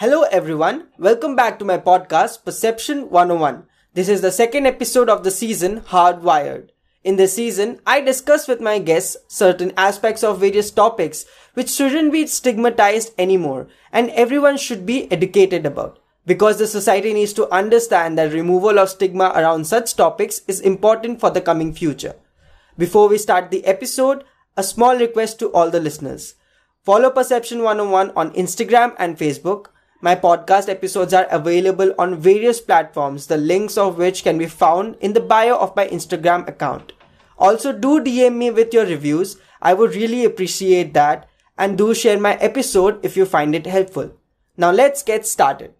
Hello, everyone. Welcome back to my podcast, Perception 101. This is the second episode of the season, Hardwired. In this season, I discuss with my guests certain aspects of various topics which shouldn't be stigmatized anymore and everyone should be educated about. Because the society needs to understand that removal of stigma around such topics is important for the coming future. Before we start the episode, a small request to all the listeners. Follow Perception 101 on Instagram and Facebook my podcast episodes are available on various platforms, the links of which can be found in the bio of my Instagram account. Also, do DM me with your reviews. I would really appreciate that. And do share my episode if you find it helpful. Now, let's get started.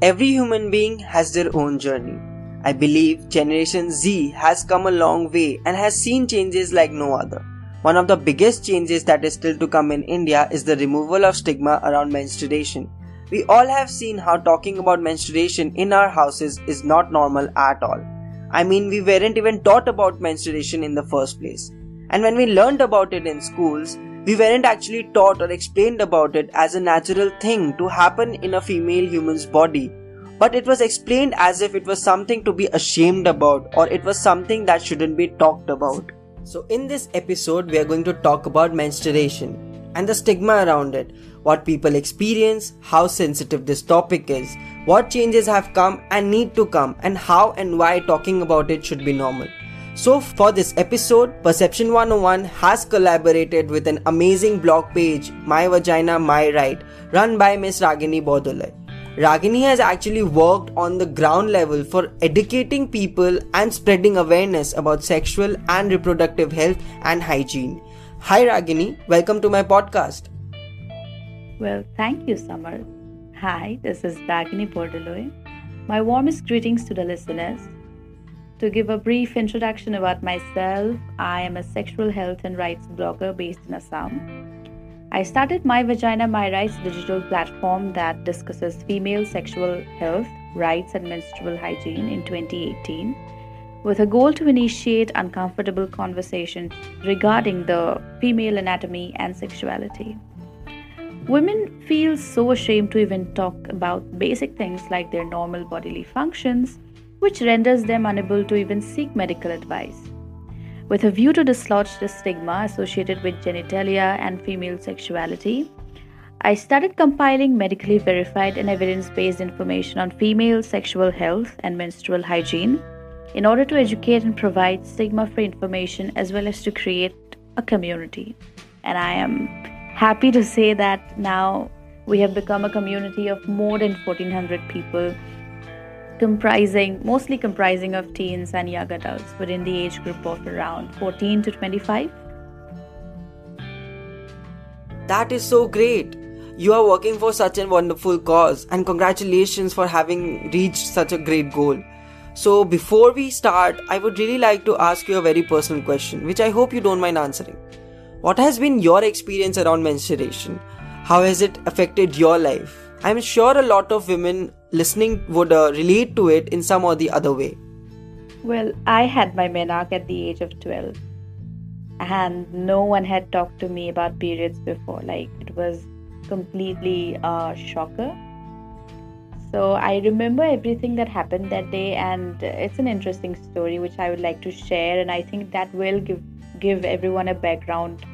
Every human being has their own journey. I believe Generation Z has come a long way and has seen changes like no other. One of the biggest changes that is still to come in India is the removal of stigma around menstruation. We all have seen how talking about menstruation in our houses is not normal at all. I mean, we weren't even taught about menstruation in the first place. And when we learned about it in schools, we weren't actually taught or explained about it as a natural thing to happen in a female human's body but it was explained as if it was something to be ashamed about or it was something that shouldn't be talked about. So, in this episode, we are going to talk about menstruation and the stigma around it, what people experience, how sensitive this topic is, what changes have come and need to come, and how and why talking about it should be normal. So, for this episode, Perception 101 has collaborated with an amazing blog page, My Vagina, My Right, run by Miss Ragini Bordoloi. Ragini has actually worked on the ground level for educating people and spreading awareness about sexual and reproductive health and hygiene. Hi Ragini, welcome to my podcast. Well, thank you, Summer. Hi, this is Ragini Bordoloi. My warmest greetings to the listeners. To give a brief introduction about myself, I am a sexual health and rights blogger based in Assam. I started My Vagina, My Rights digital platform that discusses female sexual health, rights, and menstrual hygiene in 2018 with a goal to initiate uncomfortable conversations regarding the female anatomy and sexuality. Women feel so ashamed to even talk about basic things like their normal bodily functions, which renders them unable to even seek medical advice. With a view to dislodge the stigma associated with genitalia and female sexuality, I started compiling medically verified and evidence based information on female sexual health and menstrual hygiene in order to educate and provide stigma free information as well as to create a community. And I am happy to say that now we have become a community of more than 1400 people comprising mostly comprising of teens and young adults within the age group of around 14 to 25 that is so great. You are working for such a wonderful cause and congratulations for having reached such a great goal. So before we start i would really like to ask you a very personal question which i hope you don't mind answering. What has been your experience around menstruation? How has it affected your life? I'm sure a lot of women listening would uh, relate to it in some or the other way? Well, I had my menarche at the age of 12, and no one had talked to me about periods before. Like, it was completely a shocker. So, I remember everything that happened that day, and it's an interesting story which I would like to share, and I think that will give give everyone a background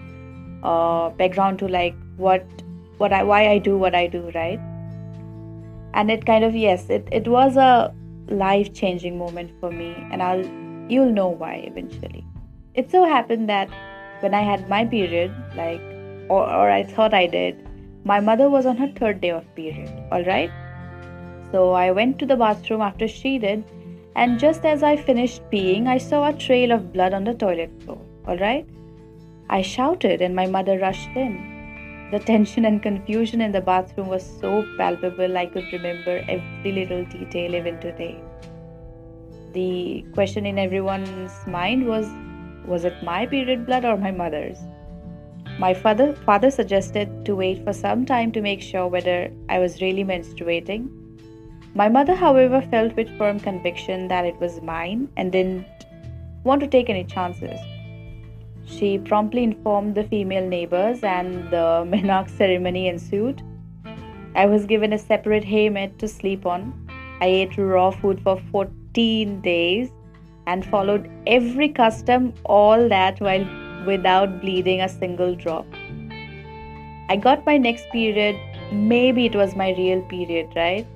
uh background to like what what I why I do what I do, right? And it kind of yes it, it was a life changing moment for me and i'll you'll know why eventually. It so happened that when i had my period like or, or i thought i did my mother was on her third day of period all right? So i went to the bathroom after she did and just as i finished peeing i saw a trail of blood on the toilet floor all right? I shouted and my mother rushed in the tension and confusion in the bathroom was so palpable, I could remember every little detail even today. The question in everyone's mind was was it my period blood or my mother's? My father, father suggested to wait for some time to make sure whether I was really menstruating. My mother, however, felt with firm conviction that it was mine and didn't want to take any chances. She promptly informed the female neighbors, and the menarche ceremony ensued. I was given a separate haymat to sleep on. I ate raw food for 14 days and followed every custom, all that while without bleeding a single drop. I got my next period, maybe it was my real period, right?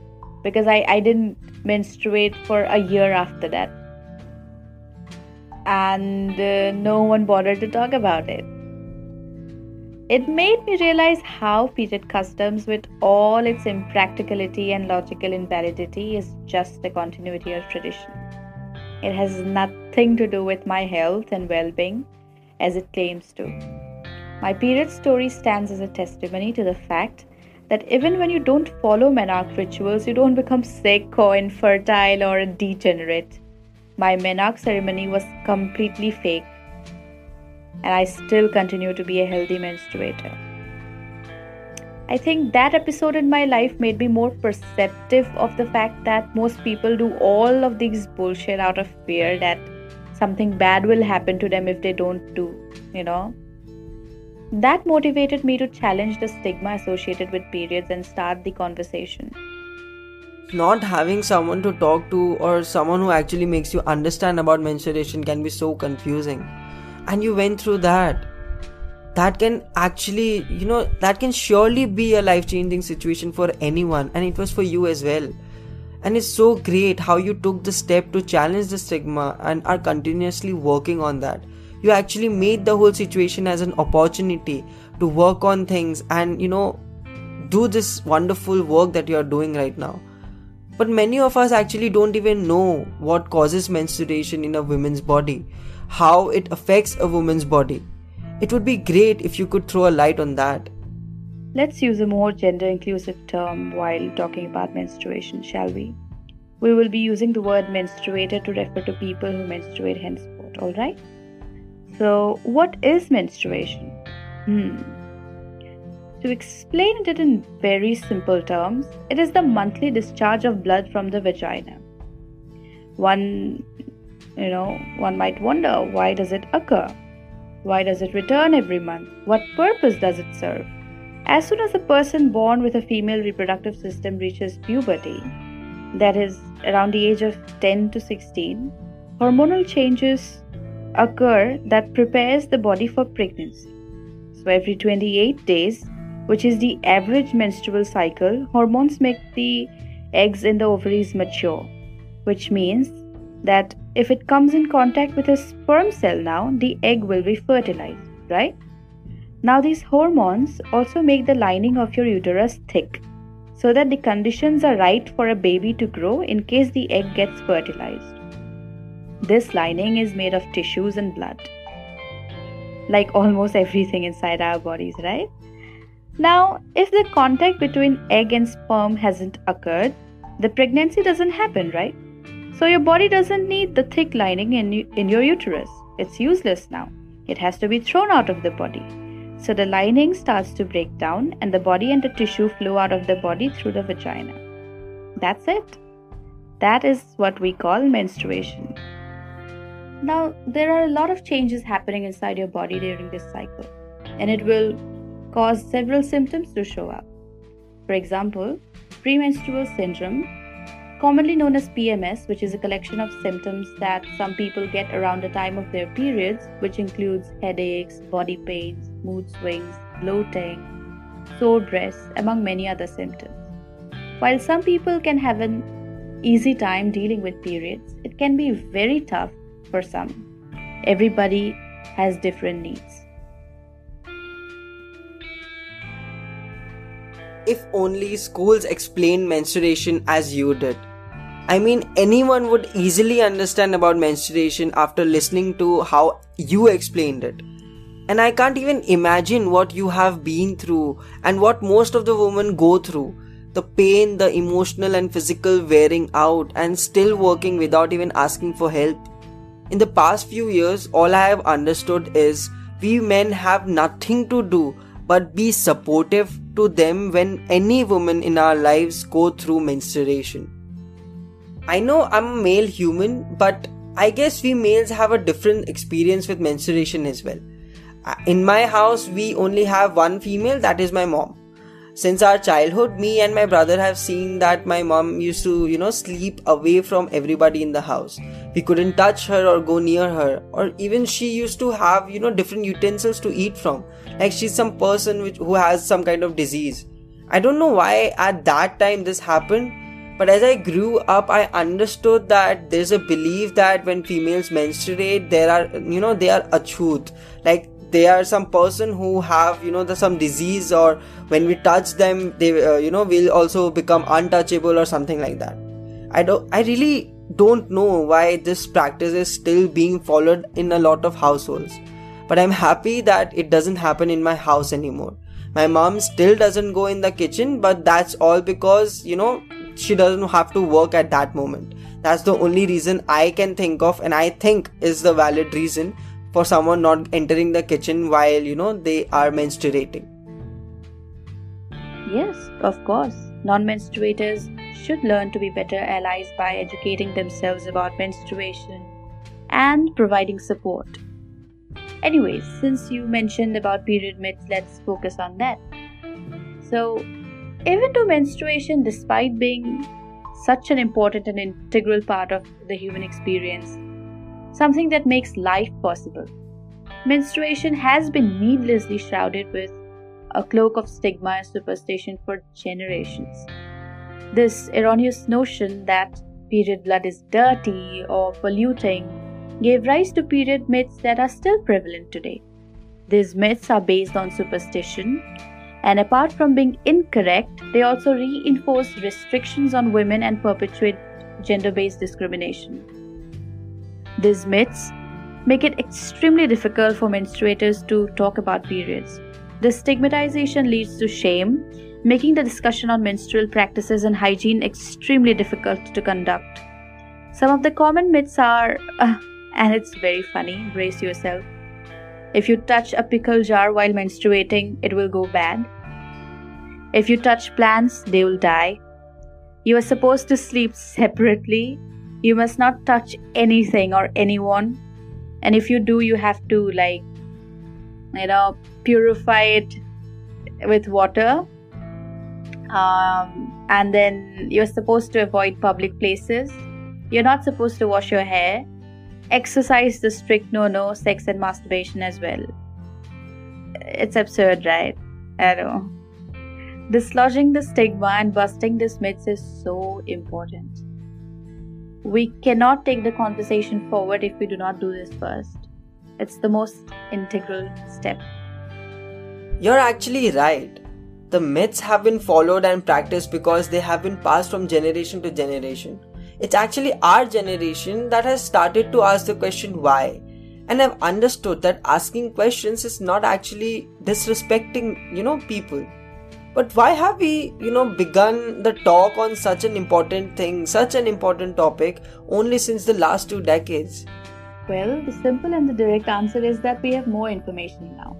Because I, I didn't menstruate for a year after that. And uh, no one bothered to talk about it. It made me realize how period customs, with all its impracticality and logical invalidity, is just a continuity of tradition. It has nothing to do with my health and well being as it claims to. My period story stands as a testimony to the fact that even when you don't follow menarche rituals, you don't become sick or infertile or a degenerate. My menarche ceremony was completely fake, and I still continue to be a healthy menstruator. I think that episode in my life made me more perceptive of the fact that most people do all of these bullshit out of fear that something bad will happen to them if they don't do, you know. That motivated me to challenge the stigma associated with periods and start the conversation. Not having someone to talk to or someone who actually makes you understand about menstruation can be so confusing. And you went through that. That can actually, you know, that can surely be a life changing situation for anyone, and it was for you as well. And it's so great how you took the step to challenge the stigma and are continuously working on that you actually made the whole situation as an opportunity to work on things and you know do this wonderful work that you are doing right now but many of us actually don't even know what causes menstruation in a woman's body how it affects a woman's body it would be great if you could throw a light on that let's use a more gender inclusive term while talking about menstruation shall we we will be using the word menstruator to refer to people who menstruate henceforth all right so, what is menstruation? Hmm. To explain it in very simple terms, it is the monthly discharge of blood from the vagina. One, you know, one might wonder why does it occur? Why does it return every month? What purpose does it serve? As soon as a person born with a female reproductive system reaches puberty, that is around the age of 10 to 16, hormonal changes occur that prepares the body for pregnancy. So, every 28 days, which is the average menstrual cycle, hormones make the eggs in the ovaries mature, which means that if it comes in contact with a sperm cell now, the egg will be fertilized, right? Now, these hormones also make the lining of your uterus thick so that the conditions are right for a baby to grow in case the egg gets fertilized. This lining is made of tissues and blood. Like almost everything inside our bodies, right? Now, if the contact between egg and sperm hasn't occurred, the pregnancy doesn't happen, right? So your body doesn't need the thick lining in, in your uterus. It's useless now. It has to be thrown out of the body. So the lining starts to break down and the body and the tissue flow out of the body through the vagina. That's it. That is what we call menstruation. Now, there are a lot of changes happening inside your body during this cycle, and it will cause several symptoms to show up. For example, premenstrual syndrome, commonly known as PMS, which is a collection of symptoms that some people get around the time of their periods, which includes headaches, body pains, mood swings, bloating, sore breasts, among many other symptoms. While some people can have an easy time dealing with periods, it can be very tough for some. Everybody has different needs. If only schools explained menstruation as you did. I mean, anyone would easily understand about menstruation after listening to how you explained it. And I can't even imagine what you have been through and what most of the women go through the pain, the emotional and physical wearing out, and still working without even asking for help in the past few years, all I have understood is we men have nothing to do but be supportive to them when any woman in our lives go through menstruation. I know I'm a male human, but I guess we males have a different experience with menstruation as well. Uh, in my house, we only have one female, that is my mom. Since our childhood, me and my brother have seen that my mom used to, you know, sleep away from everybody in the house. We couldn't touch her or go near her, or even she used to have, you know, different utensils to eat from. Like she's some person which who has some kind of disease. I don't know why at that time this happened, but as I grew up, I understood that there's a belief that when females menstruate, there are, you know, they are achut. Like they are some person who have, you know, the, some disease or when we touch them, they, uh, you know, will also become untouchable or something like that. I don't, I really don't know why this practice is still being followed in a lot of households. But I'm happy that it doesn't happen in my house anymore. My mom still doesn't go in the kitchen, but that's all because, you know, she doesn't have to work at that moment. That's the only reason I can think of, and I think is the valid reason for someone not entering the kitchen while, you know, they are menstruating. Yes, of course. Non menstruators should learn to be better allies by educating themselves about menstruation and providing support. Anyways, since you mentioned about period myths, let's focus on that. So, even though menstruation, despite being such an important and integral part of the human experience, something that makes life possible, menstruation has been needlessly shrouded with a cloak of stigma and superstition for generations. This erroneous notion that period blood is dirty or polluting gave rise to period myths that are still prevalent today. These myths are based on superstition and apart from being incorrect, they also reinforce restrictions on women and perpetuate gender based discrimination. These myths make it extremely difficult for menstruators to talk about periods. The stigmatization leads to shame, making the discussion on menstrual practices and hygiene extremely difficult to conduct. Some of the common myths are, uh, and it's very funny, brace yourself. If you touch a pickle jar while menstruating, it will go bad. If you touch plants, they will die. You are supposed to sleep separately. You must not touch anything or anyone. And if you do, you have to, like, you know, purify it with water. Um, and then you're supposed to avoid public places. You're not supposed to wash your hair exercise the strict no no sex and masturbation as well. It's absurd, right? I know. Dislodging the stigma and busting these myths is so important. We cannot take the conversation forward if we do not do this first. It's the most integral step. You're actually right. The myths have been followed and practiced because they have been passed from generation to generation. It's actually our generation that has started to ask the question why. And I've understood that asking questions is not actually disrespecting, you know, people. But why have we, you know, begun the talk on such an important thing, such an important topic, only since the last two decades? Well, the simple and the direct answer is that we have more information now.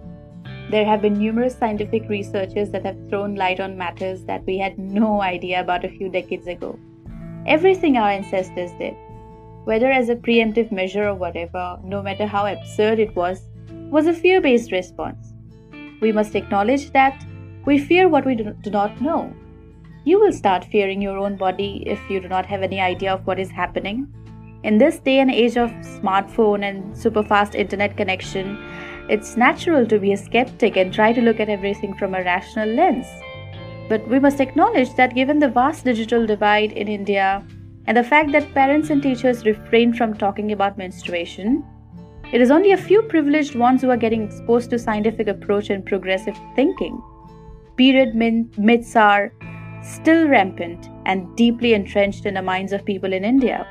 There have been numerous scientific researchers that have thrown light on matters that we had no idea about a few decades ago. Everything our ancestors did, whether as a preemptive measure or whatever, no matter how absurd it was, was a fear based response. We must acknowledge that we fear what we do not know. You will start fearing your own body if you do not have any idea of what is happening. In this day and age of smartphone and super fast internet connection, it's natural to be a skeptic and try to look at everything from a rational lens. But we must acknowledge that given the vast digital divide in India and the fact that parents and teachers refrain from talking about menstruation, it is only a few privileged ones who are getting exposed to scientific approach and progressive thinking. Period myths are still rampant and deeply entrenched in the minds of people in India.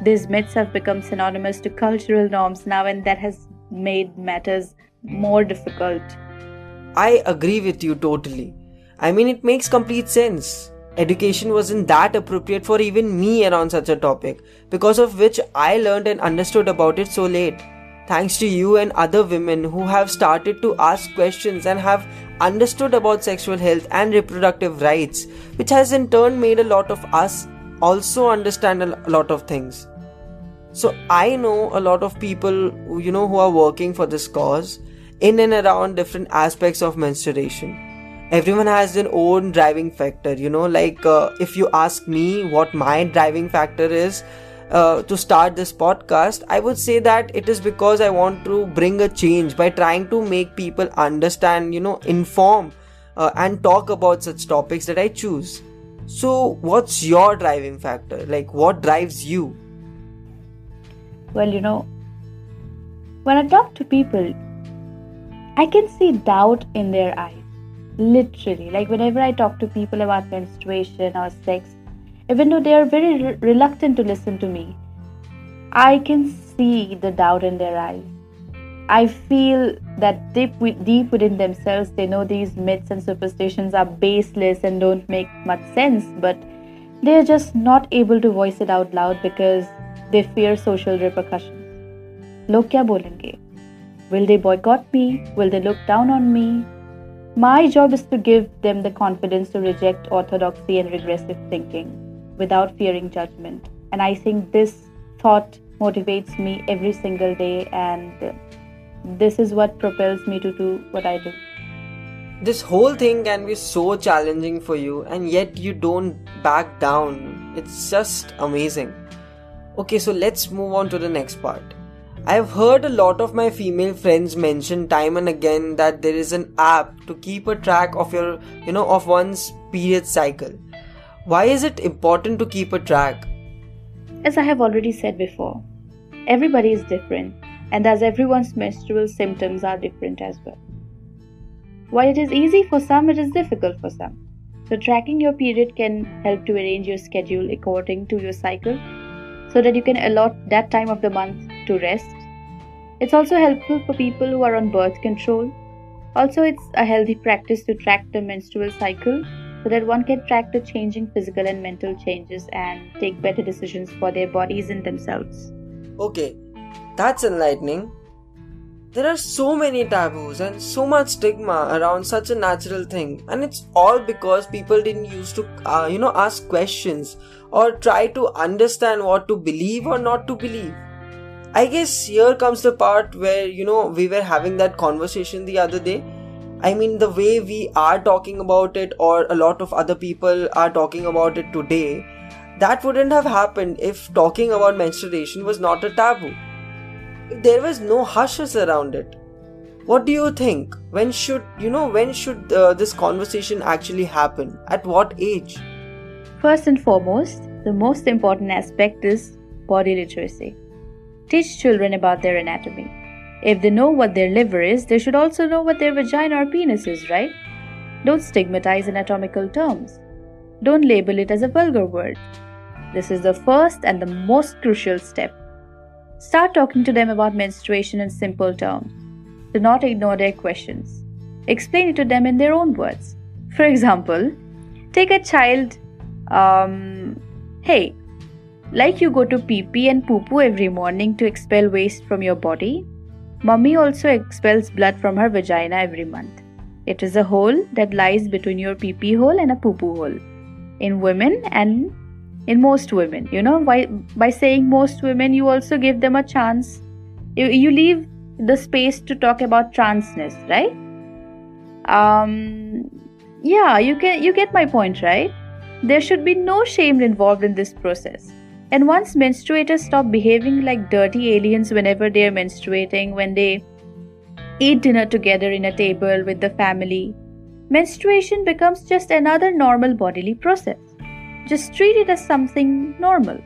These myths have become synonymous to cultural norms now, and that has made matters more difficult. I agree with you totally. I mean, it makes complete sense. Education wasn't that appropriate for even me around such a topic, because of which I learned and understood about it so late. Thanks to you and other women who have started to ask questions and have understood about sexual health and reproductive rights, which has in turn made a lot of us also understand a lot of things. So I know a lot of people, you know, who are working for this cause in and around different aspects of menstruation. Everyone has their own driving factor, you know, like uh, if you ask me what my driving factor is, uh, to start this podcast, I would say that it is because I want to bring a change by trying to make people understand, you know, inform uh, and talk about such topics that I choose. So, what's your driving factor? Like, what drives you? Well, you know, when I talk to people, I can see doubt in their eyes literally like whenever i talk to people about menstruation or sex even though they are very re- reluctant to listen to me i can see the doubt in their eyes i feel that deep, deep within themselves they know these myths and superstitions are baseless and don't make much sense but they are just not able to voice it out loud because they fear social repercussions. Look, kya bolenge will they boycott me? Will they look down on me? My job is to give them the confidence to reject orthodoxy and regressive thinking without fearing judgment. And I think this thought motivates me every single day, and this is what propels me to do what I do. This whole thing can be so challenging for you, and yet you don't back down. It's just amazing. Okay, so let's move on to the next part. I've heard a lot of my female friends mention time and again that there is an app to keep a track of your, you know, of one's period cycle. Why is it important to keep a track? As I have already said before, everybody is different, and as everyone's menstrual symptoms are different as well. While it is easy for some, it is difficult for some. So, tracking your period can help to arrange your schedule according to your cycle so that you can allot that time of the month to rest. It's also helpful for people who are on birth control. Also, it's a healthy practice to track the menstrual cycle so that one can track the changing physical and mental changes and take better decisions for their bodies and themselves. Okay, that's enlightening. There are so many taboos and so much stigma around such a natural thing, and it's all because people didn't used to, uh, you know, ask questions or try to understand what to believe or not to believe. I guess here comes the part where, you know, we were having that conversation the other day. I mean, the way we are talking about it, or a lot of other people are talking about it today, that wouldn't have happened if talking about menstruation was not a taboo. If there was no hushes around it. What do you think? When should, you know, when should uh, this conversation actually happen? At what age? First and foremost, the most important aspect is body literacy. Teach children about their anatomy. If they know what their liver is, they should also know what their vagina or penis is, right? Don't stigmatize anatomical terms. Don't label it as a vulgar word. This is the first and the most crucial step. Start talking to them about menstruation in simple terms. Do not ignore their questions. Explain it to them in their own words. For example, take a child um, hey, like you go to pee pee and poo poo every morning to expel waste from your body, mummy also expels blood from her vagina every month. It is a hole that lies between your pee pee hole and a poo poo hole. In women and in most women, you know, by, by saying most women, you also give them a chance. You, you leave the space to talk about transness, right? Um, yeah, you can you get my point, right? There should be no shame involved in this process. And once menstruators stop behaving like dirty aliens whenever they are menstruating, when they eat dinner together in a table with the family, menstruation becomes just another normal bodily process. Just treat it as something normal.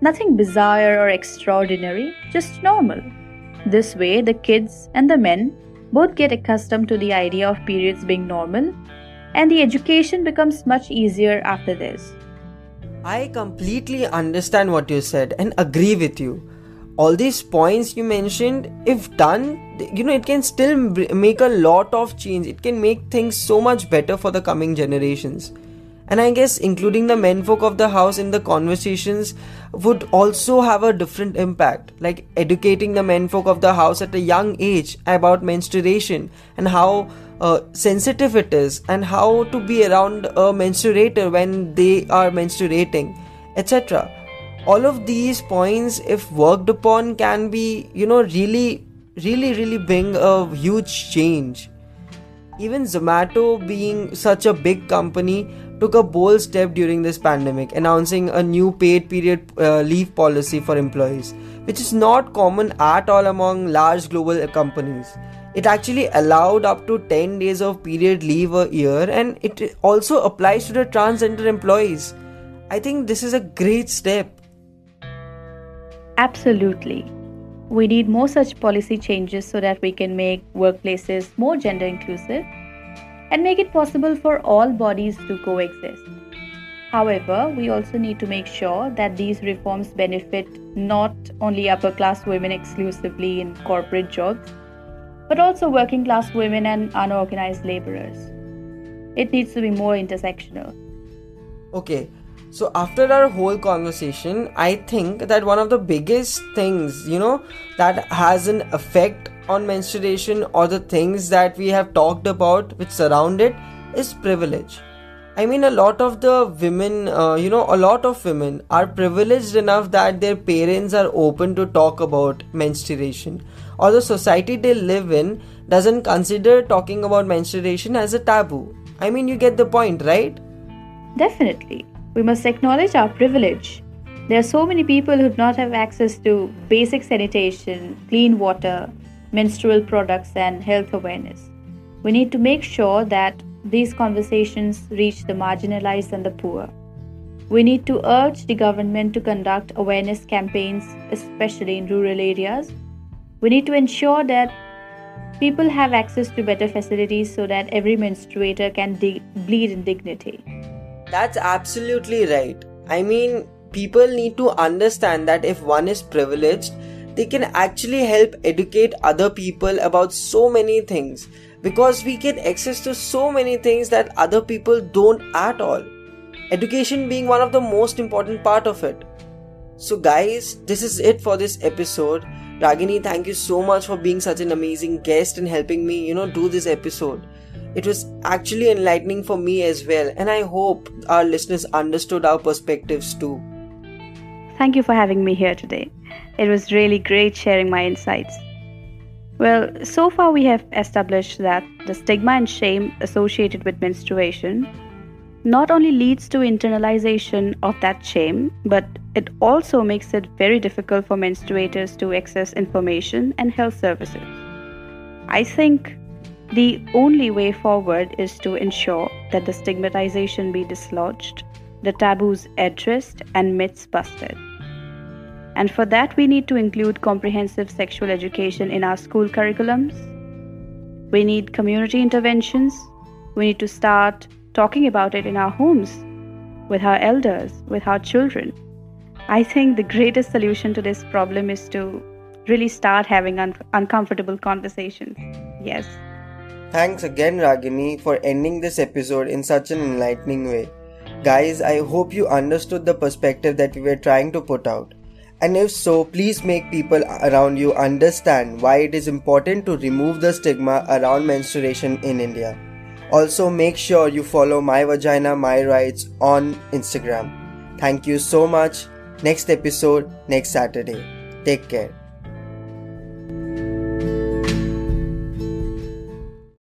Nothing bizarre or extraordinary, just normal. This way, the kids and the men both get accustomed to the idea of periods being normal and the education becomes much easier after this. I completely understand what you said and agree with you. All these points you mentioned, if done, you know, it can still make a lot of change. It can make things so much better for the coming generations. And I guess including the menfolk of the house in the conversations would also have a different impact. Like educating the menfolk of the house at a young age about menstruation and how uh, sensitive it is and how to be around a menstruator when they are menstruating etc all of these points if worked upon can be you know really really really bring a huge change even Zomato, being such a big company, took a bold step during this pandemic, announcing a new paid period uh, leave policy for employees, which is not common at all among large global companies. It actually allowed up to 10 days of period leave a year and it also applies to the transgender employees. I think this is a great step. Absolutely. We need more such policy changes so that we can make workplaces more gender inclusive and make it possible for all bodies to coexist. However, we also need to make sure that these reforms benefit not only upper class women exclusively in corporate jobs, but also working class women and unorganized laborers. It needs to be more intersectional. Okay, so, after our whole conversation, I think that one of the biggest things, you know, that has an effect on menstruation or the things that we have talked about which surround it is privilege. I mean, a lot of the women, uh, you know, a lot of women are privileged enough that their parents are open to talk about menstruation, or the society they live in doesn't consider talking about menstruation as a taboo. I mean, you get the point, right? Definitely we must acknowledge our privilege. There are so many people who do not have access to basic sanitation, clean water, menstrual products, and health awareness. We need to make sure that these conversations reach the marginalized and the poor. We need to urge the government to conduct awareness campaigns, especially in rural areas. We need to ensure that people have access to better facilities so that every menstruator can de- bleed in dignity. That's absolutely right. I mean, people need to understand that if one is privileged, they can actually help educate other people about so many things because we get access to so many things that other people don't at all. Education being one of the most important part of it. So guys, this is it for this episode. Ragini, thank you so much for being such an amazing guest and helping me, you know, do this episode. It was actually enlightening for me as well, and I hope our listeners understood our perspectives too. Thank you for having me here today. It was really great sharing my insights. Well, so far we have established that the stigma and shame associated with menstruation not only leads to internalization of that shame, but it also makes it very difficult for menstruators to access information and health services. I think the only way forward is to ensure that the stigmatization be dislodged, the taboos addressed, and myths busted. And for that, we need to include comprehensive sexual education in our school curriculums. We need community interventions. We need to start talking about it in our homes, with our elders, with our children. I think the greatest solution to this problem is to really start having un- uncomfortable conversations. Yes. Thanks again, Ragini, for ending this episode in such an enlightening way. Guys, I hope you understood the perspective that we were trying to put out. And if so, please make people around you understand why it is important to remove the stigma around menstruation in India. Also, make sure you follow My Vagina, My Rights on Instagram. Thank you so much. Next episode, next Saturday. Take care.